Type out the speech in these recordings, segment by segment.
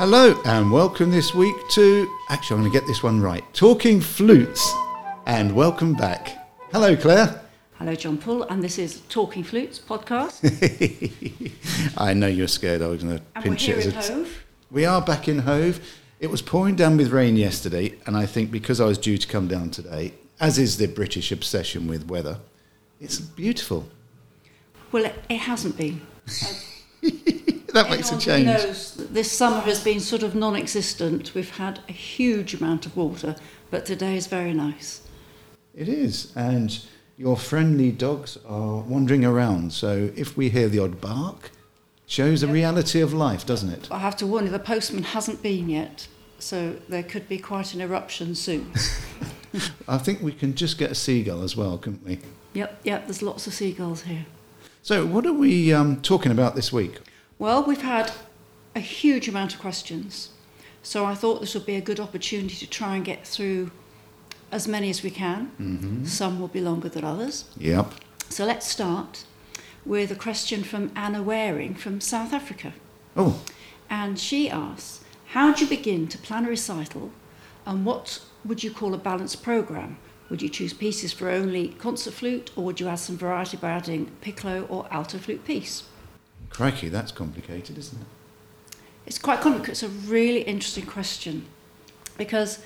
Hello and welcome this week to. Actually, I'm going to get this one right. Talking Flutes. And welcome back. Hello, Claire. Hello, John Paul, and this is Talking Flutes podcast. I know you're scared I was going to And we're pinch here it. in Hove. We are back in Hove. It was pouring down with rain yesterday, and I think because I was due to come down today, as is the British obsession with weather, it's beautiful. Well, it, it hasn't been. That makes a change. knows that this summer has been sort of non-existent. We've had a huge amount of water, but today is very nice. It is, and your friendly dogs are wandering around. So if we hear the odd bark, shows the reality of life, doesn't it? I have to warn you, the postman hasn't been yet, so there could be quite an eruption soon. I think we can just get a seagull as well, couldn't we? yep, yep. There's lots of seagulls here. So what are we um, talking about this week? Well, we've had a huge amount of questions, so I thought this would be a good opportunity to try and get through as many as we can. Mm-hmm. Some will be longer than others. Yep. So let's start with a question from Anna Waring from South Africa. Oh, And she asks, How do you begin to plan a recital and what would you call a balanced programme? Would you choose pieces for only concert flute or would you add some variety by adding piccolo or alto flute piece? Crikey, that's complicated, isn't it? It's quite complicated. It's a really interesting question because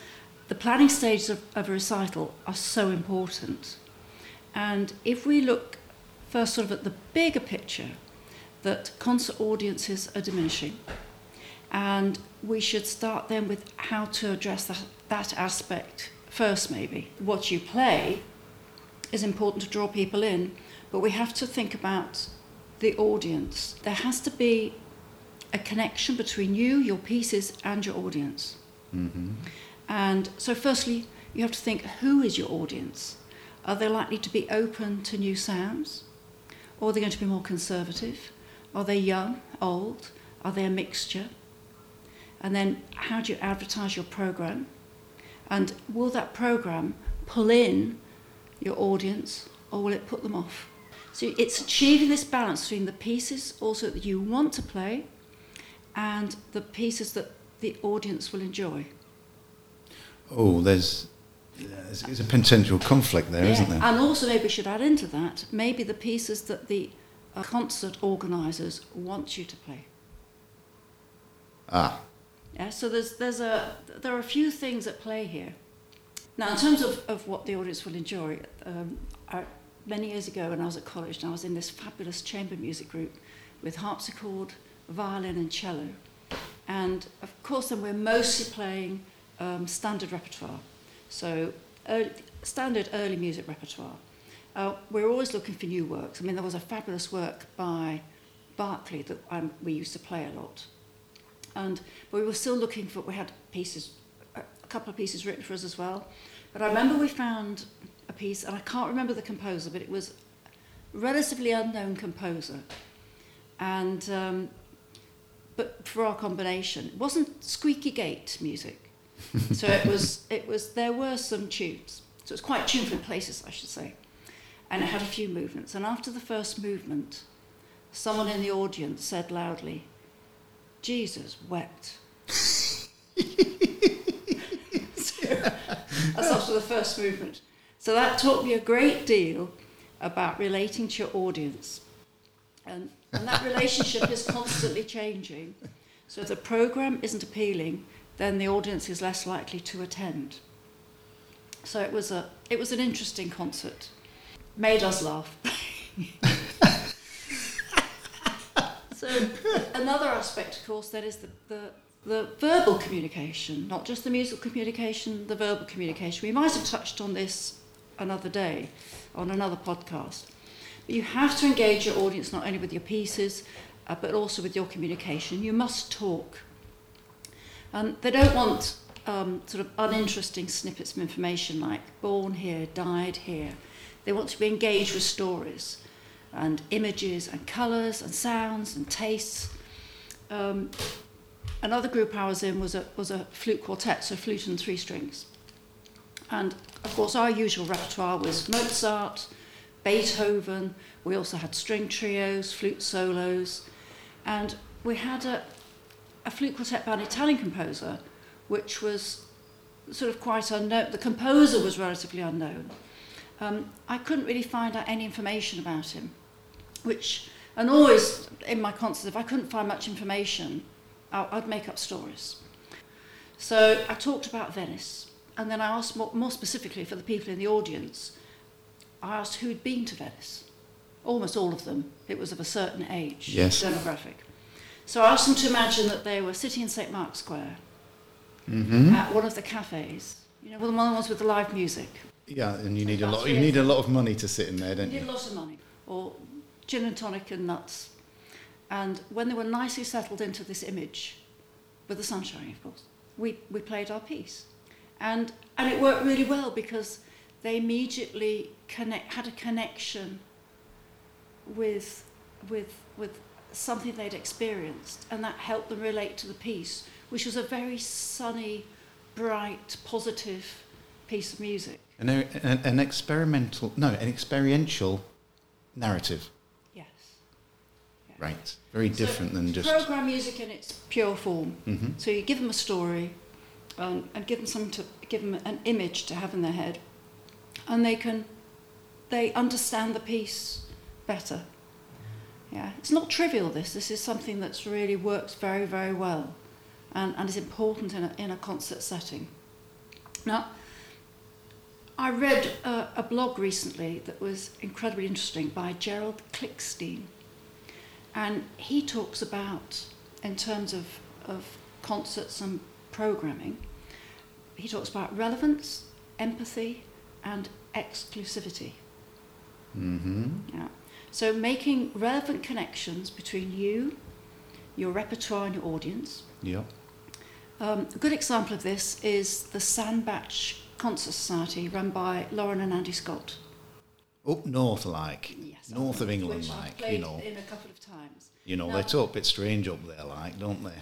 the planning stages of, of a recital are so important. And if we look first sort of at the bigger picture, that concert audiences are diminishing, and we should start then with how to address that, that aspect first, maybe. What you play is important to draw people in, but we have to think about the audience. There has to be a connection between you, your pieces, and your audience. Mm-hmm. And so, firstly, you have to think who is your audience? Are they likely to be open to new sounds? Or are they going to be more conservative? Are they young, old? Are they a mixture? And then, how do you advertise your program? And will that program pull in your audience or will it put them off? So, it's achieving this balance between the pieces also that you want to play and the pieces that the audience will enjoy. Oh, there's, there's, a potential conflict there, Yeah, not there? And also, maybe we should add into that maybe the pieces that the uh, concert organisers want you to play. Ah, Yeah, so there's, there's a, there are a few things at play here. Now, in terms of, of what the audience will enjoy, um, I, many years ago when I was at college, and I was in this fabulous chamber music group with harpsichord, violin, and cello. And of course, then we're mostly playing um, standard repertoire. So, early, standard early music repertoire. Uh, we're always looking for new works. I mean, there was a fabulous work by Barclay that um, we used to play a lot. And but we were still looking for, we had pieces, a couple of pieces written for us as well. But I remember we found piece, and I can't remember the composer, but it was a relatively unknown composer. And, um, but for our combination, it wasn't squeaky gate music. so it was, it was, there were some tunes. So it was quite tuneful places, I should say. And it had a few movements. And after the first movement, someone in the audience said loudly, Jesus wept. So, That's after the first movement. So that taught me a great deal about relating to your audience. And, and that relationship is constantly changing. So if the program isn't appealing, then the audience is less likely to attend. So it was, a, it was an interesting concert. Made us laugh. so another aspect, of course, that is the, the, the verbal communication, not just the musical communication, the verbal communication. We might have touched on this another day on another podcast. But you have to engage your audience not only with your pieces, uh, but also with your communication. You must talk. They don't want um, sort of uninteresting snippets of information like born here, died here. They want to be engaged with stories and images and colours and sounds and tastes. Um, another group I was in was a, was a flute quartet, so flute and three strings. And of course, our usual repertoire was Mozart, Beethoven. We also had string trios, flute solos, and we had a, a flute quartet by an Italian composer, which was sort of quite unknown. The composer was relatively unknown. Um, I couldn't really find out any information about him, which, and always in my concerts, if I couldn't find much information, I, I'd make up stories. So I talked about Venice, and then I asked more, more specifically for the people in the audience, I asked who'd been to Venice. Almost all of them. It was of a certain age Yes. demographic. So I asked them to imagine that they were sitting in St. Mark's Square Mm-hmm. at one of the cafes, you know, one of the ones with the live music. Yeah, and you need a lot. You need a lot of money to sit in there, You don't need you? a lot of money, or gin and tonic and nuts. And when they were nicely settled into this image, with the sun shining, of course, we, we played our piece. And, and it worked really well because they immediately connect, had a connection with, with, with something they'd experienced, and that helped them relate to the piece, which was a very sunny, bright, positive piece of music. An, an, an experimental, no, an experiential narrative. Yes. Right. Very So different than just. program music in its pure form. hmm So you give them a story, um, and give them something to give them an image to have in their head, and they can they understand the piece better. Yeah, it's not trivial. This this is something that's really works very very well, and, and is important in a in a concert setting. Now. I read a, a blog recently that was incredibly interesting by Gerald Klickstein. And he talks about, in terms of, of concerts and programming, he talks about relevance, empathy, and exclusivity. Mm-hmm. Yeah. So making relevant connections between you, your repertoire, and your audience. Yep. Um, a good example of this is the Sandbach Concert Society, run by Lauren and Andy Scott. Up north, like Yes, north of England, like you know, in a couple of times. you know, No. they're talk a bit strange up there, like, don't they?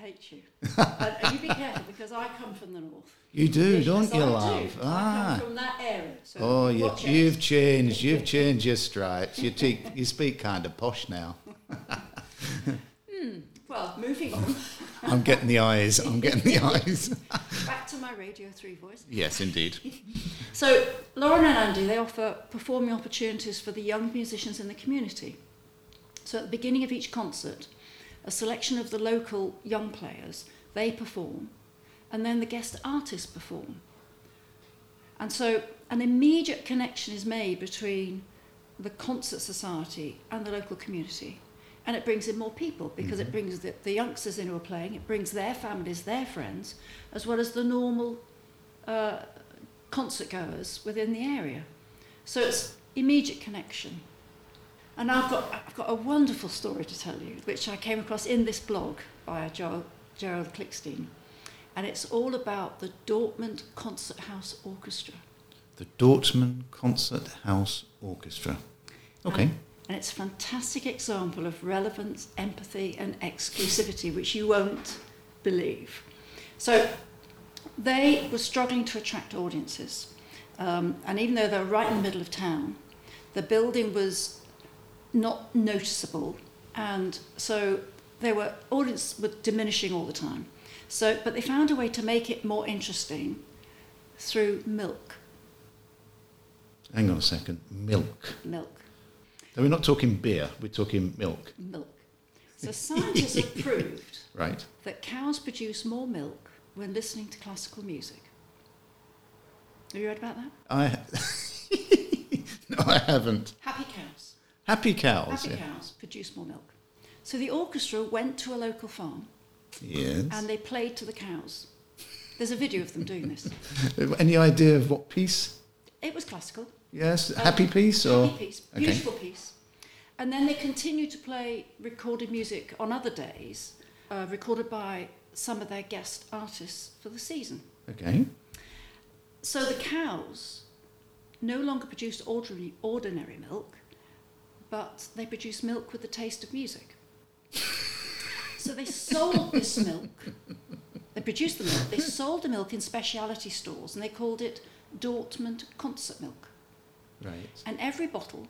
Hate you. and, you be careful because I come from the north. You do, Yes, don't yes, you, I love? do. I Ah. come from that area. So Oh, you, you've changed. You've changed your stripes. You, te- you speak kind of posh now. Well, moving on. I'm getting the eyes. I'm getting the eyes. Back to my Radio 3 voice. yes, indeed. So, Lauren and Andy, they offer performing opportunities for the young musicians in the community. So, at the beginning of each concert, a selection of the local young players, they perform, and then the guest artists perform. And so, an immediate connection is made between the concert society and the local community. And it brings in more people because it brings the, the youngsters in who are playing, it brings their families, their friends, as well as the normal uh, concert goers within the area. So it's immediate connection. And I've got, I've got a wonderful story to tell you, which I came across in this blog by Gerald, Gerald Klickstein. And it's all about the Dortmund Concert House Orchestra. The Dortmund Concert House Orchestra. Okay. And it's a fantastic example of relevance, empathy, and exclusivity, which you won't believe. So they were struggling to attract audiences. Um, and even though they were right in the middle of town, the building was not noticeable. And so they were, audience were diminishing all the time. So, but they found a way to make it more interesting through milk. Hang on a second. Milk. Milk. So we're not talking beer. We're talking milk. Milk. So scientists have proved Right. that cows produce more milk when listening to classical music. Have you read about that? I. no, I haven't. Happy cows. Happy cows. Happy cows produce more milk. So the orchestra went to a local farm Yes. and they played to the cows. There's a video of them doing this. Any idea of what piece? It was classical. Yes. Um, happy piece or? Happy piece. Okay. Beautiful piece. And then they continued to play recorded music on other days, uh, recorded by some of their guest artists for the season. Okay. So the cows no longer produced ordinary, ordinary milk, but they produced milk with the taste of music. so they sold this milk. They produced the milk. They sold the milk in specialty stores, and they called it Dortmund concert milk. Right. And every bottle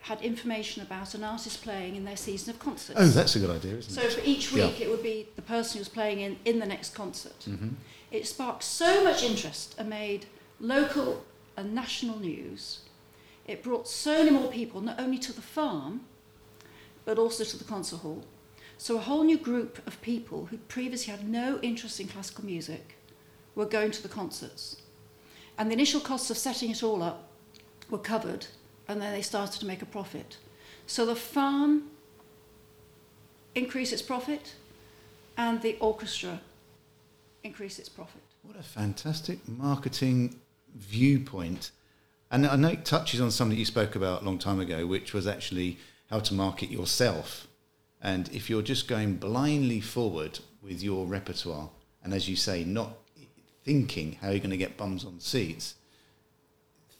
had information about an artist playing in their season of concerts. Oh, that's a good idea, isn't So it? So for each Yeah. week, it would be the person who's playing in, in the next concert. hmm It sparked so much interest and made local and national news. It brought so many more people, not only to the farm, but also to the concert hall. So a whole new group of people who previously had no interest in classical music were going to the concerts. And the initial costs of setting it all up were covered, and then they started to make a profit. So the farm increased its profit, and the orchestra increased its profit. What a fantastic marketing viewpoint. And I know it touches on something you spoke about a long time ago, which was actually how to market yourself. And if you're just going blindly forward with your repertoire, and as you say, not thinking how you're going to get bums on seats,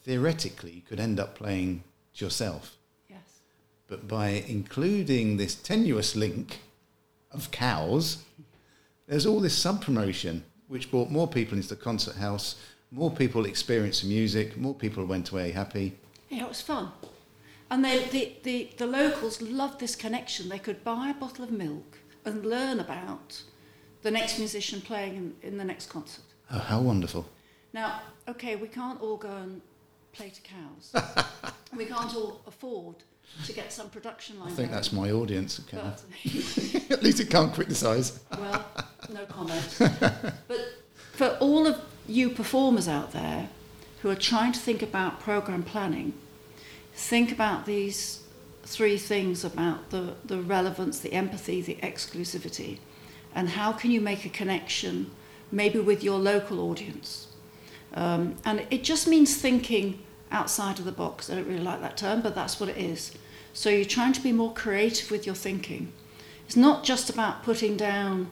theoretically, you could end up playing to yourself. Yes. But by including this tenuous link of cows, there's all this sub promotion which brought more people into the concert house, more people experienced the music, more people went away happy. Yeah, it was fun. And they, the, the, the locals loved this connection. They could buy a bottle of milk and learn about the next musician playing in, in the next concert. Oh, how wonderful. Now, okay, we can't all go and play to cows. we can't all afford to get some production line I think going. that's my audience. At least it can't criticise. well, no comment. but for all of you performers out there who are trying to think about program planning, think about these three things about the, the relevance, the empathy, the exclusivity, and how can you make a connection maybe with your local audience. Um, and it just means thinking outside of the box. I don't really like that term, but that's what it is. So you're trying to be more creative with your thinking. It's not just about putting down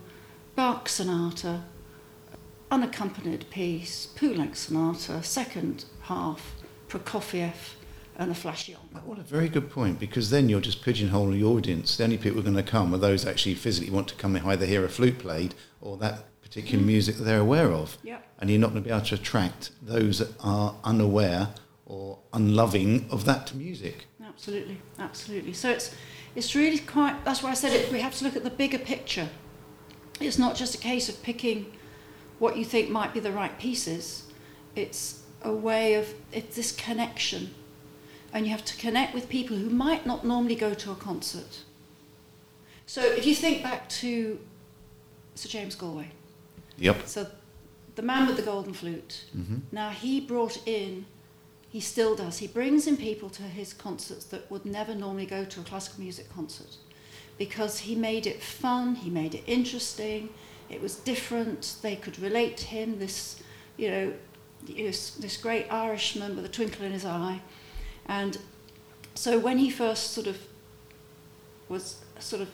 Bach sonata, unaccompanied piece, Poulenc sonata, second half, Prokofiev, and a flashy encore. What a very good point, because then you're just pigeonholing the audience. The only people who are going to come are those actually physically want to come and either hear a flute played or that particular music that they're aware of. Yep. And you're not going to be able to attract those that are unaware or unloving of that music. Absolutely, absolutely. So it's it's really quite. That's why I said it. We have to look at the bigger picture. It's not just a case of picking what you think might be the right pieces. It's a way of it's this connection, and you have to connect with people who might not normally go to a concert. So if you think back to Sir James Galway, Yep. so the man with the golden flute. hmm Now he brought in, he still does, he brings in people to his concerts that would never normally go to a classical music concert because he made it fun, he made it interesting, it was different, they could relate to him, this, you know, this, this great Irishman with a twinkle in his eye. And so when he first sort of was sort of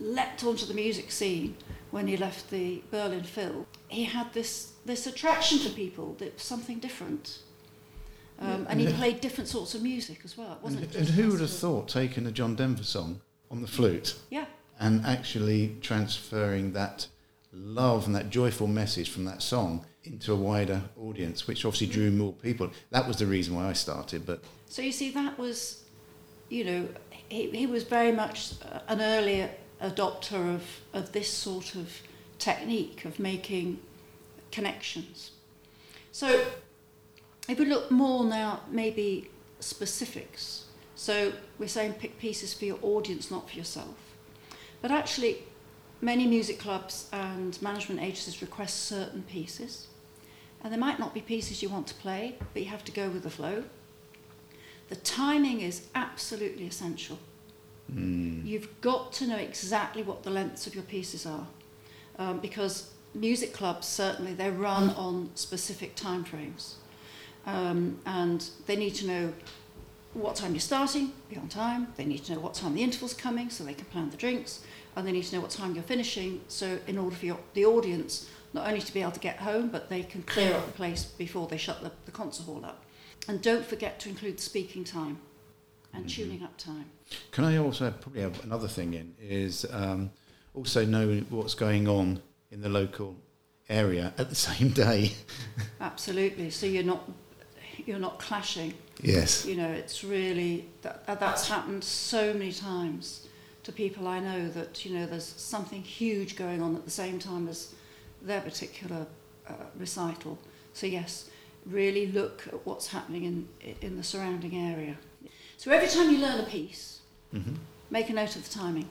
leapt onto the music scene when he left the Berlin Phil, he had this, this attraction to people that was something different. Um, and he played different sorts of music as well. It wasn't And, just and who would have thought taking a John Denver song on the flute Yeah, and actually transferring that love and that joyful message from that song into a wider audience, which obviously drew more people. That was the reason why I started, but So you see, that was, you know, he, he was very much an early adopter of, of this sort of technique of making connections. So if we look more now, maybe specifics. So we're saying pick pieces for your audience, not for yourself. But actually, many music clubs and management agencies request certain pieces. And there might not be pieces you want to play, but you have to go with the flow. The timing is absolutely essential. mm, You've got to know exactly what the lengths of your pieces are, um, because music clubs certainly they run on specific time frames, um, and they need to know what time you're starting, be on time. They need to know what time the interval's coming, so they can plan the drinks, and they need to know what time you're finishing. So in order for your, the audience not only to be able to get home, but they can clear up the place before they shut the, the concert hall up. And don't forget to include speaking time and Mhm. tuning up time. Can I also probably have another thing in is um, also know what's going on in the local area at the same day. Absolutely. So you're not, you're not clashing. Yes. You know, it's really that that's happened so many times to people I know that you know there's something huge going on at the same time as their particular uh, recital. So yes, really look at what's happening in in the surrounding area. So every time you learn a piece, hmm make a note of the timing,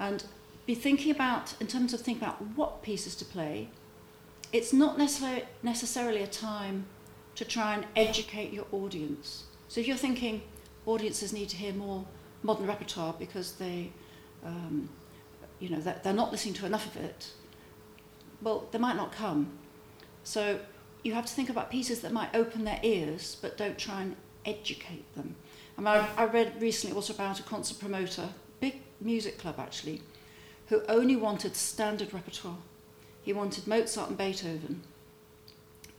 and be thinking about in terms of thinking about what pieces to play. It's not necessarily necessarily a time to try and educate your audience. So if you're thinking audiences need to hear more modern repertoire because they, um, you know, they're, they're not listening to enough of it, well, they might not come. So you have to think about pieces that might open their ears but don't try and educate them. I, mean, I, I read recently also about a concert promoter, big music club actually, who only wanted standard repertoire. He wanted Mozart and Beethoven.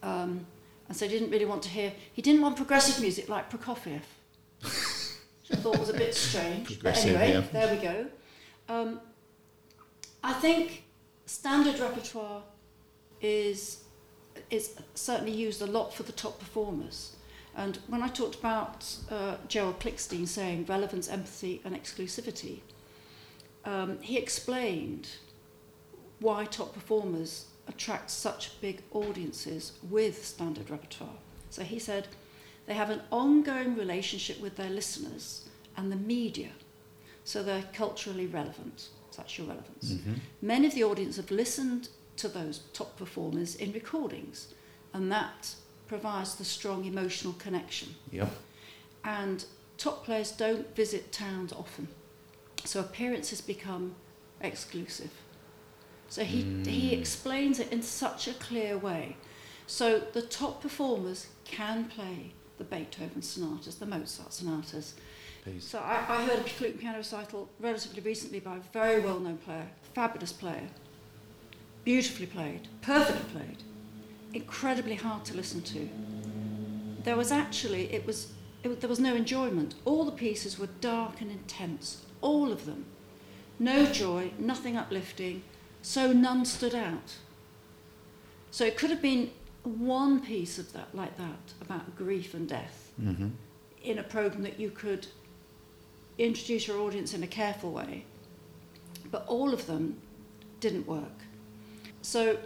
Um, and so he didn't really want to hear, he didn't want progressive music like Prokofiev, which I thought was a bit strange. But anyway, yeah. there we go. Um, I think standard repertoire is, is certainly used a lot for the top performers. And when I talked about uh, Gerald Klickstein saying relevance, empathy, and exclusivity, um, he explained why top performers attract such big audiences with standard repertoire. So he said they have an ongoing relationship with their listeners and the media, so they're culturally relevant. That's your relevance. hmm Many of the audience have listened to those top performers in recordings, and that provides the strong emotional connection. Yep. And top players don't visit towns often, so appearances become exclusive. So he, he Mm. explains it in such a clear way. So the top performers can play the Beethoven sonatas, the Mozart sonatas. So I, I heard a flute piano recital relatively recently by a very well-known player, fabulous player, beautifully played, perfectly played, incredibly hard to listen to. There was actually, it was, it, there was no enjoyment. All the pieces were dark and intense, all of them. No joy, nothing uplifting, so none stood out. So it could have been one piece of that, like that, about grief and death hmm in a program that you could introduce your audience in a careful way, but all of them didn't work. So,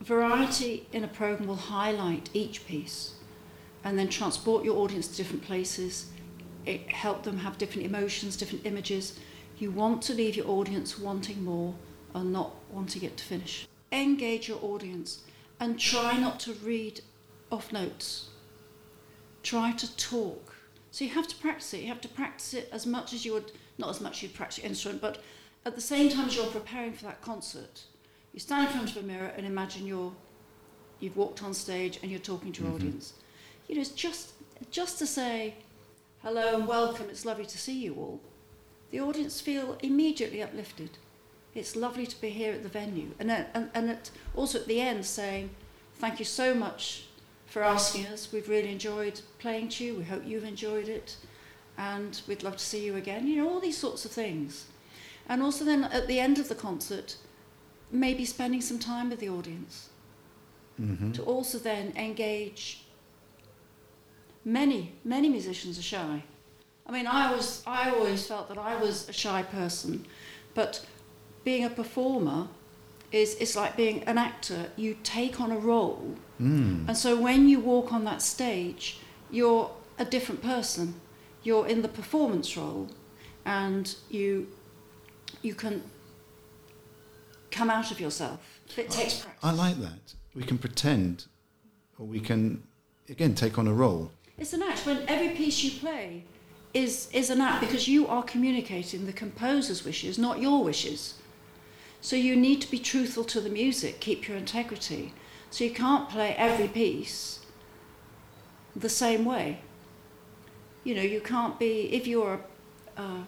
variety in a program will highlight each piece and then transport your audience to different places. It help them have different emotions, different images. You want to leave your audience wanting more and not wanting it to finish. Engage your audience and try not to read off notes try to talk. So you have to practice it. You have to practice it as much as you would, not as much as you'd practice your instrument, but at the same time as you're preparing for that concert, you stand in front of a mirror and imagine you're, you've walked on stage and you're talking to your Mhm. audience. You know, it's just, just to say, hello and welcome, it's lovely to see you all. The audience feel immediately uplifted. It's lovely to be here at the venue. And, then- and, and at, also at the end saying, thank you so much for asking us. We've really enjoyed playing to you. We hope you've enjoyed it. And we'd love to see you again. You know, all these sorts of things. And also then at the end of the concert, maybe spending some time with the audience hmm to also then engage. Many, many musicians are shy. I mean, I always, I always felt that I was a shy person, but being a performer is, is like being an actor. You take on a role Mm. and so when you walk on that stage, you're a different person. You're in the performance role and you you can come out of yourself. It takes practice. I like that. We can pretend, or we can, again, take on a role. It's an act. When every piece you play is is an act because you are communicating the composer's wishes, not your wishes. So you need to be truthful to the music, keep your integrity. So you can't play every piece the same way. You know, you can't be if you're a, a,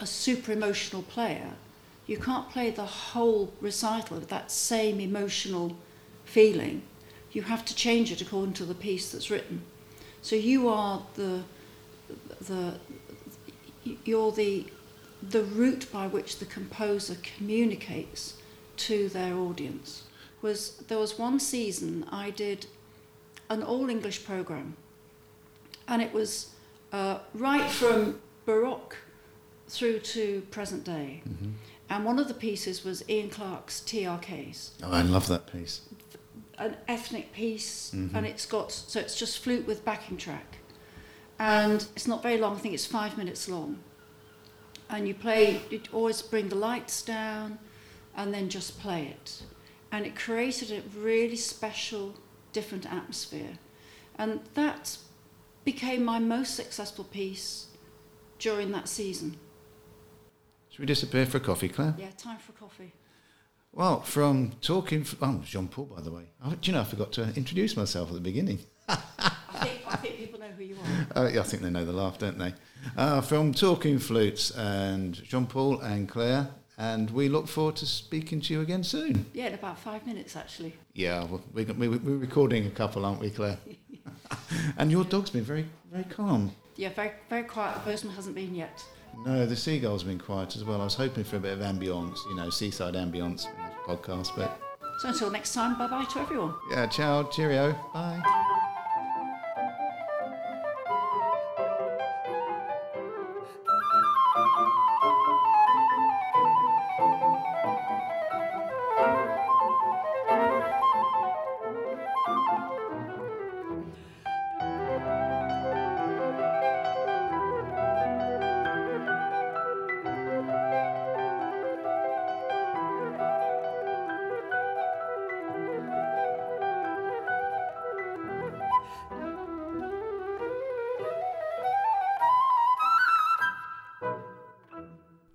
a super emotional player, you can't play the whole recital with that same emotional feeling. You have to change it according to the piece that's written. So you are the the you're the the route by which the composer communicates to their audience. Was there was one season I did an all English programme. And it was uh, right from Baroque through to present day. Mm-hmm. And one of the pieces was Ian Clarke's TRKs, Oh, I love that piece. an ethnic piece, Mhm. and it's got so it's just flute with backing track, and it's not very long. I think it's five minutes long. And you play, you always bring the lights down, and then just play it, and it created a really special, different atmosphere, and that became my most successful piece during that season. Should we disappear for a coffee, Claire? Yeah, time for coffee. Well, from talking, f- oh, Jean Paul, by the way. Oh, do you know, I forgot to introduce myself at the beginning. I think, I think people know who you are. Uh, yeah, I think they know the laugh, don't they? Uh, from Talking Flutes and Jean Paul and Claire, and we look forward to speaking to you again soon. Yeah, in about five minutes, actually. Yeah, well, we, we, we're recording a couple, aren't we, Claire? and your dog's been very, very calm. Yeah, very, very quiet. The postman hasn't been yet. No, the seagull's been quiet as well. I was hoping for a bit of ambience, you know, seaside ambience podcast, but So until next time, bye bye to everyone. yeah, ciao, cheerio, bye.